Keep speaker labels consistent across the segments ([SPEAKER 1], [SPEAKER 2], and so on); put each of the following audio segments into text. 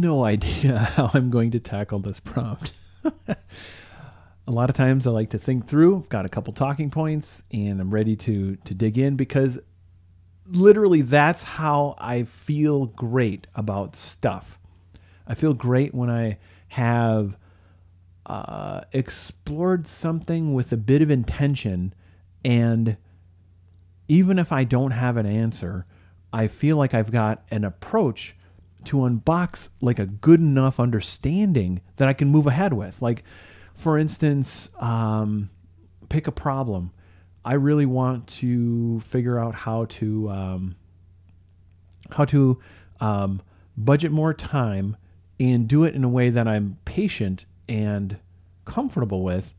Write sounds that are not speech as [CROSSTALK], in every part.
[SPEAKER 1] no idea [LAUGHS] how I'm going to tackle this prompt. [LAUGHS] a lot of times I like to think through, I've got a couple talking points, and I'm ready to to dig in because literally that's how I feel great about stuff. I feel great when I have uh, explored something with a bit of intention, and even if I don't have an answer, I feel like I've got an approach to unbox like a good enough understanding that I can move ahead with. Like, for instance, um, pick a problem. I really want to figure out how to um, how to um, budget more time and do it in a way that I'm patient and comfortable with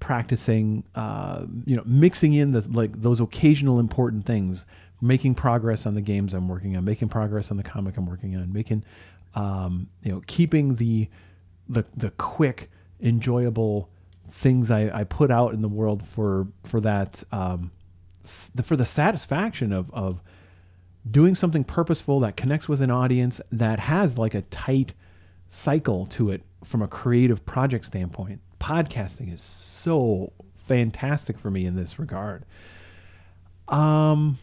[SPEAKER 1] practicing uh, you know mixing in the like those occasional important things making progress on the games i'm working on making progress on the comic i'm working on making um, you know keeping the the the quick enjoyable things I, I put out in the world for for that um, for the satisfaction of of doing something purposeful that connects with an audience that has like a tight cycle to it from a creative project standpoint. Podcasting is so fantastic for me in this regard. Um,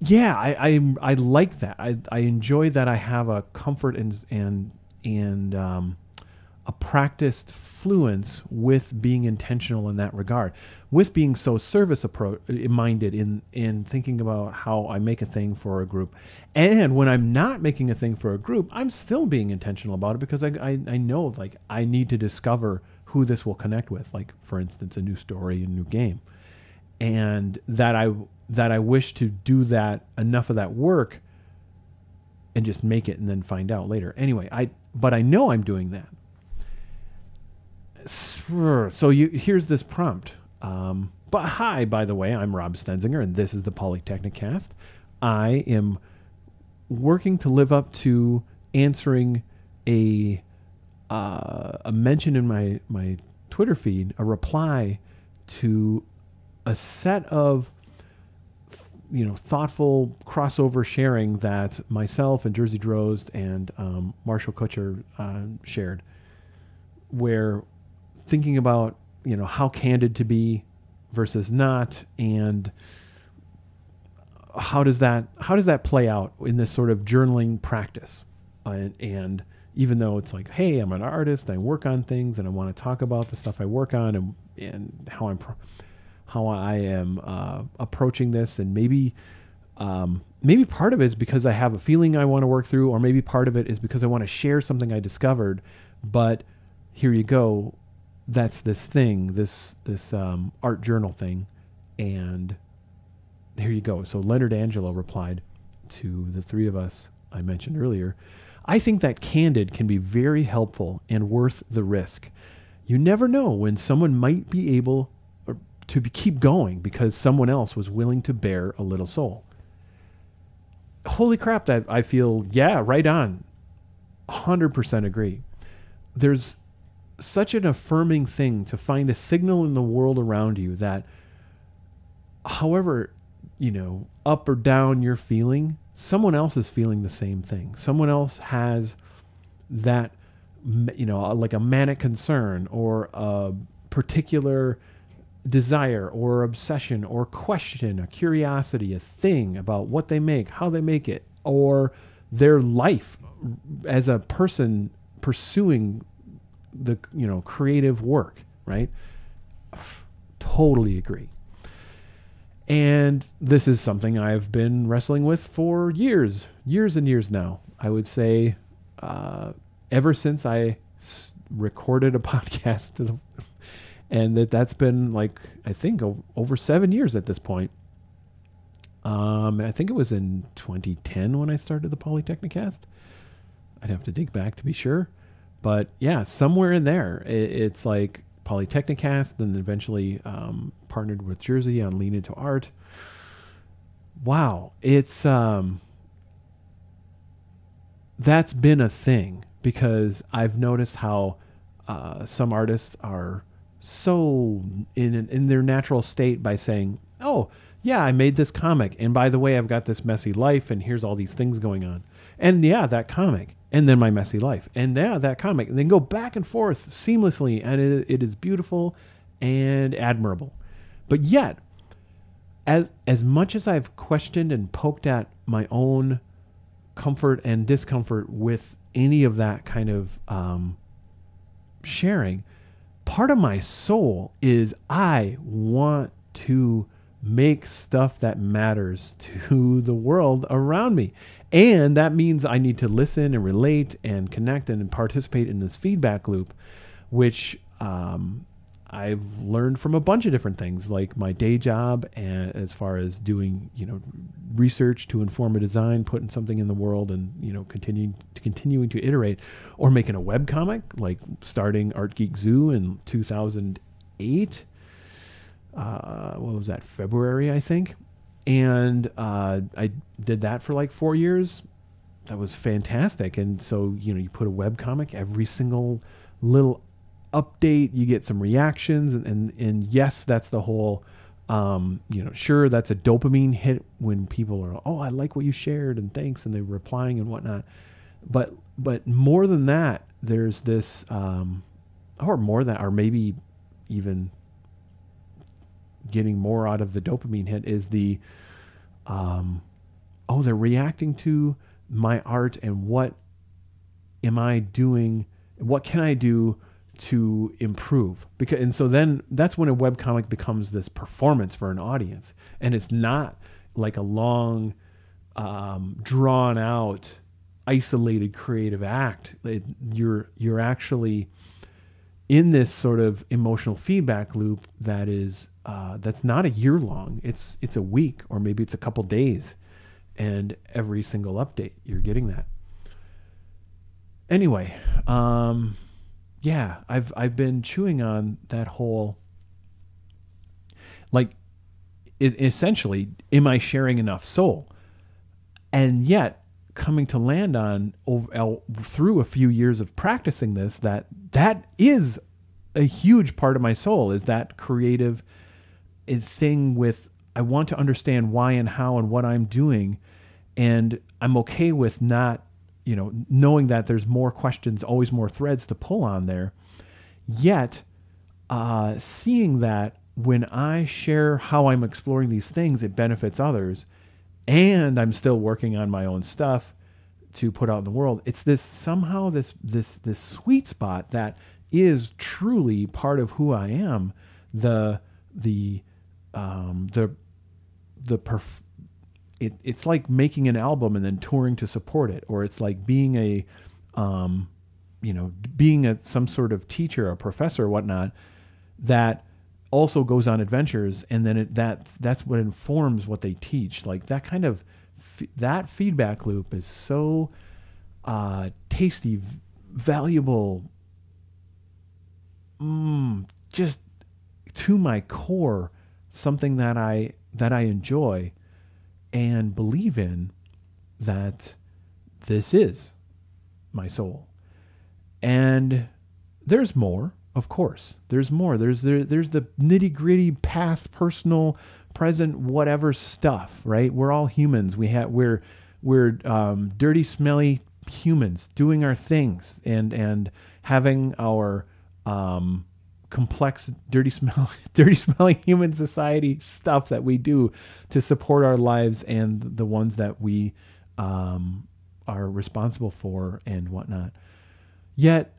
[SPEAKER 1] yeah, I, I, I like that. I, I enjoy that I have a comfort and and and um, a practiced fluence with being intentional in that regard, with being so service appro- minded in in thinking about how I make a thing for a group, and when I'm not making a thing for a group, I'm still being intentional about it because I I, I know like I need to discover who this will connect with, like for instance, a new story, a new game, and that I that I wish to do that enough of that work and just make it and then find out later. Anyway, I but I know I'm doing that so you here's this prompt. Um, but hi, by the way, I'm Rob Stenzinger, and this is the Polytechnicast. I am working to live up to answering a uh, a mention in my my Twitter feed, a reply to a set of you know thoughtful crossover sharing that myself and Jersey Drozd and um, Marshall Kutcher uh, shared, where thinking about you know how candid to be versus not and how does that how does that play out in this sort of journaling practice? And, and even though it's like hey i'm an artist i work on things and i want to talk about the stuff i work on and, and how i'm how i am uh, approaching this and maybe um, maybe part of it is because i have a feeling i want to work through or maybe part of it is because i want to share something i discovered but here you go that's this thing, this this um, art journal thing, and here you go. So Leonard Angelo replied to the three of us I mentioned earlier. I think that candid can be very helpful and worth the risk. You never know when someone might be able to be, keep going because someone else was willing to bare a little soul. Holy crap! That I feel yeah, right on. Hundred percent agree. There's such an affirming thing to find a signal in the world around you that however you know up or down you're feeling someone else is feeling the same thing someone else has that you know like a manic concern or a particular desire or obsession or question a curiosity a thing about what they make how they make it or their life as a person pursuing the you know creative work, right? Totally agree. And this is something I've been wrestling with for years, years and years now. I would say uh, ever since I s- recorded a [LAUGHS] podcast, and that that's been like I think over seven years at this point. Um, I think it was in 2010 when I started the Polytechnicast. I'd have to dig back to be sure. But yeah, somewhere in there, it, it's like Polytechnicast, then eventually um, partnered with Jersey on Lean Into Art. Wow, it's um, that's been a thing because I've noticed how uh, some artists are so in in their natural state by saying, "Oh, yeah, I made this comic, and by the way, I've got this messy life, and here's all these things going on." And yeah, that comic and then my messy life, and yeah, that comic, and then go back and forth seamlessly, and it, it is beautiful and admirable. But yet, as as much as I've questioned and poked at my own comfort and discomfort with any of that kind of um, sharing, part of my soul is I want to make stuff that matters [LAUGHS] to the world around me. And that means I need to listen and relate and connect and participate in this feedback loop, which um, I've learned from a bunch of different things, like my day job, and as far as doing, you know, research to inform a design, putting something in the world, and you know, continuing to continuing to iterate, or making a web comic, like starting Art Geek Zoo in 2008. Uh, what was that? February, I think, and uh, I did that for like four years. That was fantastic, and so you know, you put a web comic every single little update, you get some reactions, and and, and yes, that's the whole. Um, you know, sure, that's a dopamine hit when people are, oh, I like what you shared, and thanks, and they're replying and whatnot. But but more than that, there's this, um, or more than, or maybe even getting more out of the dopamine hit is the, um, oh, they're reacting to my art and what am I doing? What can I do to improve. Because and so then that's when a web comic becomes this performance for an audience. And it's not like a long um, drawn out isolated creative act. It, you're you're actually in this sort of emotional feedback loop that is uh, that's not a year long. It's it's a week or maybe it's a couple days. And every single update you're getting that. Anyway um yeah, I've I've been chewing on that whole like it, essentially am I sharing enough soul? And yet coming to land on through a few years of practicing this that that is a huge part of my soul is that creative eh, thing with I want to understand why and how and what I'm doing and I'm okay with not you know, knowing that there's more questions, always more threads to pull on there. Yet, uh, seeing that when I share how I'm exploring these things, it benefits others, and I'm still working on my own stuff to put out in the world. It's this somehow this this this sweet spot that is truly part of who I am. The the um, the the perf- it, it's like making an album and then touring to support it, or it's like being a, um, you know, being a some sort of teacher, a professor, or whatnot, that also goes on adventures, and then it that that's what informs what they teach. Like that kind of f- that feedback loop is so uh, tasty, valuable, mm, just to my core, something that I that I enjoy and believe in that this is my soul. And there's more, of course. There's more. There's there, there's the nitty gritty past, personal, present, whatever stuff. Right? We're all humans. We have we're we're um, dirty, smelly humans doing our things and and having our um, complex, dirty smell, [LAUGHS] dirty smelling human society stuff that we do to support our lives and the ones that we um, are responsible for and whatnot. Yet,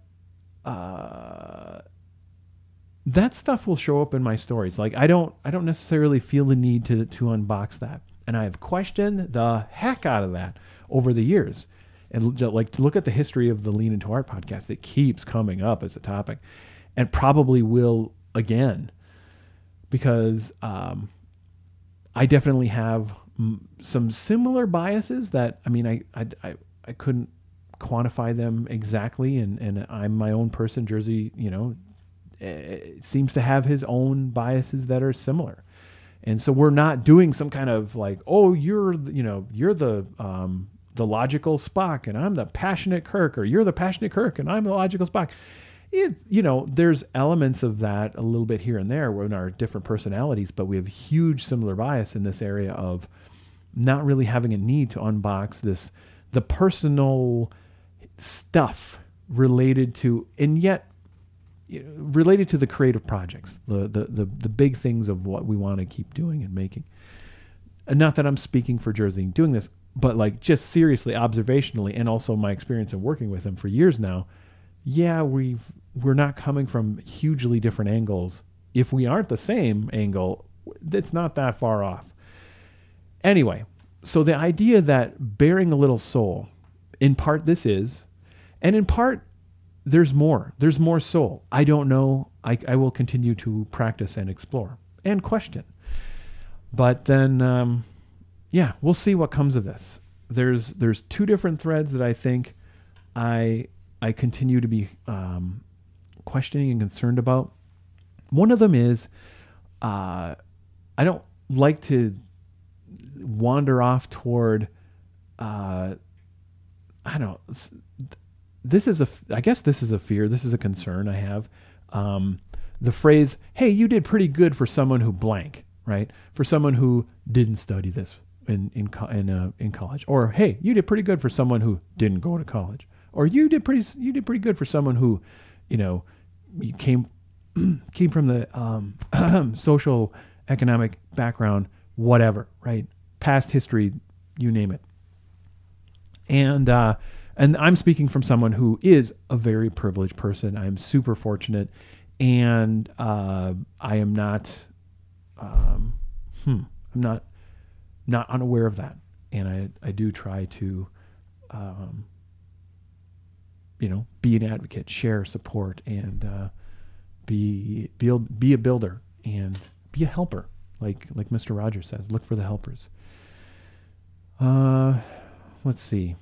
[SPEAKER 1] uh, that stuff will show up in my stories. Like I don't, I don't necessarily feel the need to to unbox that, and I have questioned the heck out of that over the years. And like look at the history of the Lean Into Art podcast, it keeps coming up as a topic and probably will again because um, I definitely have m- some similar biases that I mean I, I I, I couldn't quantify them exactly and and I'm my own person Jersey you know eh, seems to have his own biases that are similar. And so we're not doing some kind of like oh you're you know you're the um, the logical Spock and I'm the passionate Kirk or you're the passionate Kirk and I'm the logical Spock it, you know, there's elements of that a little bit here and there in our different personalities, but we have huge similar bias in this area of not really having a need to unbox this, the personal stuff related to, and yet related to the creative projects, the, the, the, the big things of what we want to keep doing and making. And not that I'm speaking for Jersey doing this, but like just seriously, observationally, and also my experience of working with him for years now. Yeah, we've we're not coming from hugely different angles. If we aren't the same angle, it's not that far off. Anyway, so the idea that baring a little soul, in part this is, and in part there's more. There's more soul. I don't know. I, I will continue to practice and explore and question. But then, um, yeah, we'll see what comes of this. There's there's two different threads that I think I I continue to be um, questioning and concerned about. One of them is uh, I don't like to wander off toward uh, I don't this is a I guess this is a fear. This is a concern I have. Um, the phrase "Hey, you did pretty good for someone who blank," right? For someone who didn't study this in in in, uh, in college, or "Hey, you did pretty good for someone who didn't go to college," or "You did pretty you did pretty good for someone who, you know, you came [CLEARS THROAT] came from the um, [CLEARS THROAT] social economic background, whatever, right? Past history, you name it. And uh, and I'm speaking from someone who is a very privileged person. I am super fortunate, and uh, I am not, um, hmm, I'm not, not unaware of that, and I I do try to, um, you know, be an advocate, share support, and uh, be build be a builder and be a helper, like like Mr. Rogers says. Look for the helpers. Uh, let's see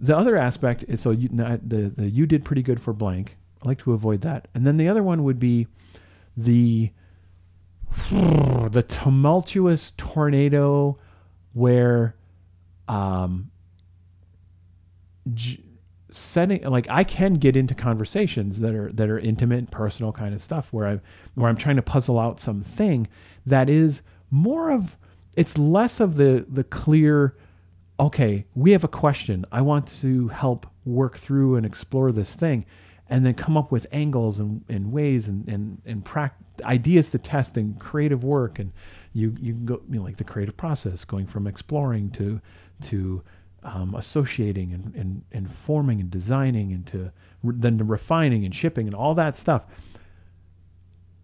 [SPEAKER 1] the other aspect is so you, the the you did pretty good for blank. I like to avoid that. And then the other one would be the the tumultuous tornado where um j- setting like I can get into conversations that are that are intimate, personal kind of stuff where I where I'm trying to puzzle out something that is more of it's less of the the clear okay, we have a question. I want to help work through and explore this thing and then come up with angles and, and ways and, and, and ideas to test and creative work. And you, you go, you know, like the creative process, going from exploring to, to um, associating and, and, and forming and designing and re- then to refining and shipping and all that stuff.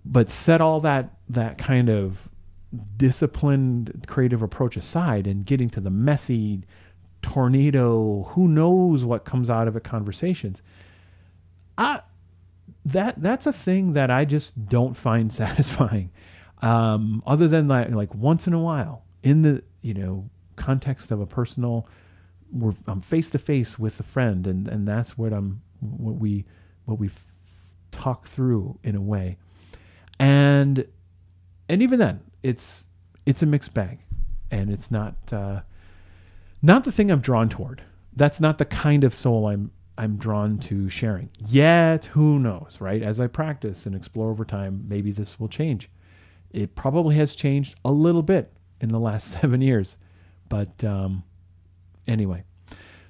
[SPEAKER 1] But set all that, that kind of disciplined creative approach aside and getting to the messy tornado who knows what comes out of it conversations I, that that's a thing that I just don't find [LAUGHS] satisfying um, other than like, like once in a while in the you know context of a personal we're, I'm face to face with a friend and and that's what I'm what we what we talk through in a way and and even then it's it's a mixed bag, and it's not uh, not the thing I'm drawn toward. That's not the kind of soul I'm I'm drawn to sharing. Yet, who knows, right? As I practice and explore over time, maybe this will change. It probably has changed a little bit in the last [LAUGHS] seven years, but um, anyway,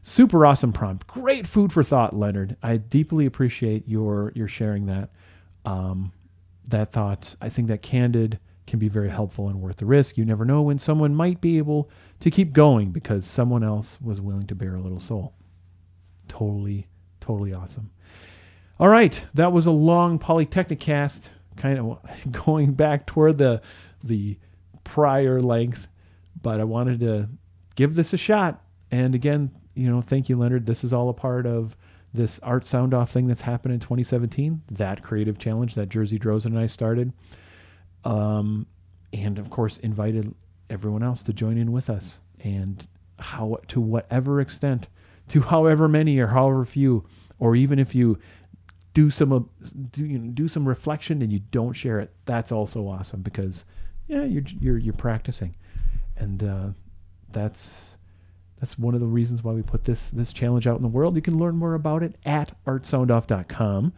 [SPEAKER 1] super awesome prompt. Great food for thought, Leonard. I deeply appreciate your your sharing that um, that thought. I think that candid can be very helpful and worth the risk. You never know when someone might be able to keep going because someone else was willing to bare a little soul. Totally, totally awesome. All right, that was a long Polytechnicast, kind of [LAUGHS] going back toward the the prior length, but I wanted to give this a shot. And again, you know, thank you, Leonard. This is all a part of this Art Soundoff thing that's happened in 2017, that creative challenge that Jersey Drozen and I started. Um, and of course invited everyone else to join in with us. And how to whatever extent [LAUGHS] to however many or however few or even if you do some do, you know, do some reflection and you don't share it that's also awesome because yeah you're you're you're practicing. And uh, that's that's one of the reasons why we put this this challenge out in the world. You can learn more about it at artsoundoff.com.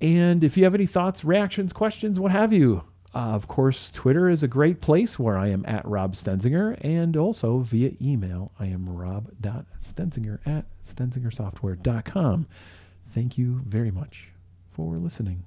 [SPEAKER 1] And if you have any thoughts, reactions, questions, what have you, uh, of course, Twitter is a great place where I am at Rob Stenzinger. And also via email, I am rob.stenzinger at stenzingersoftware.com. Thank you very much for listening.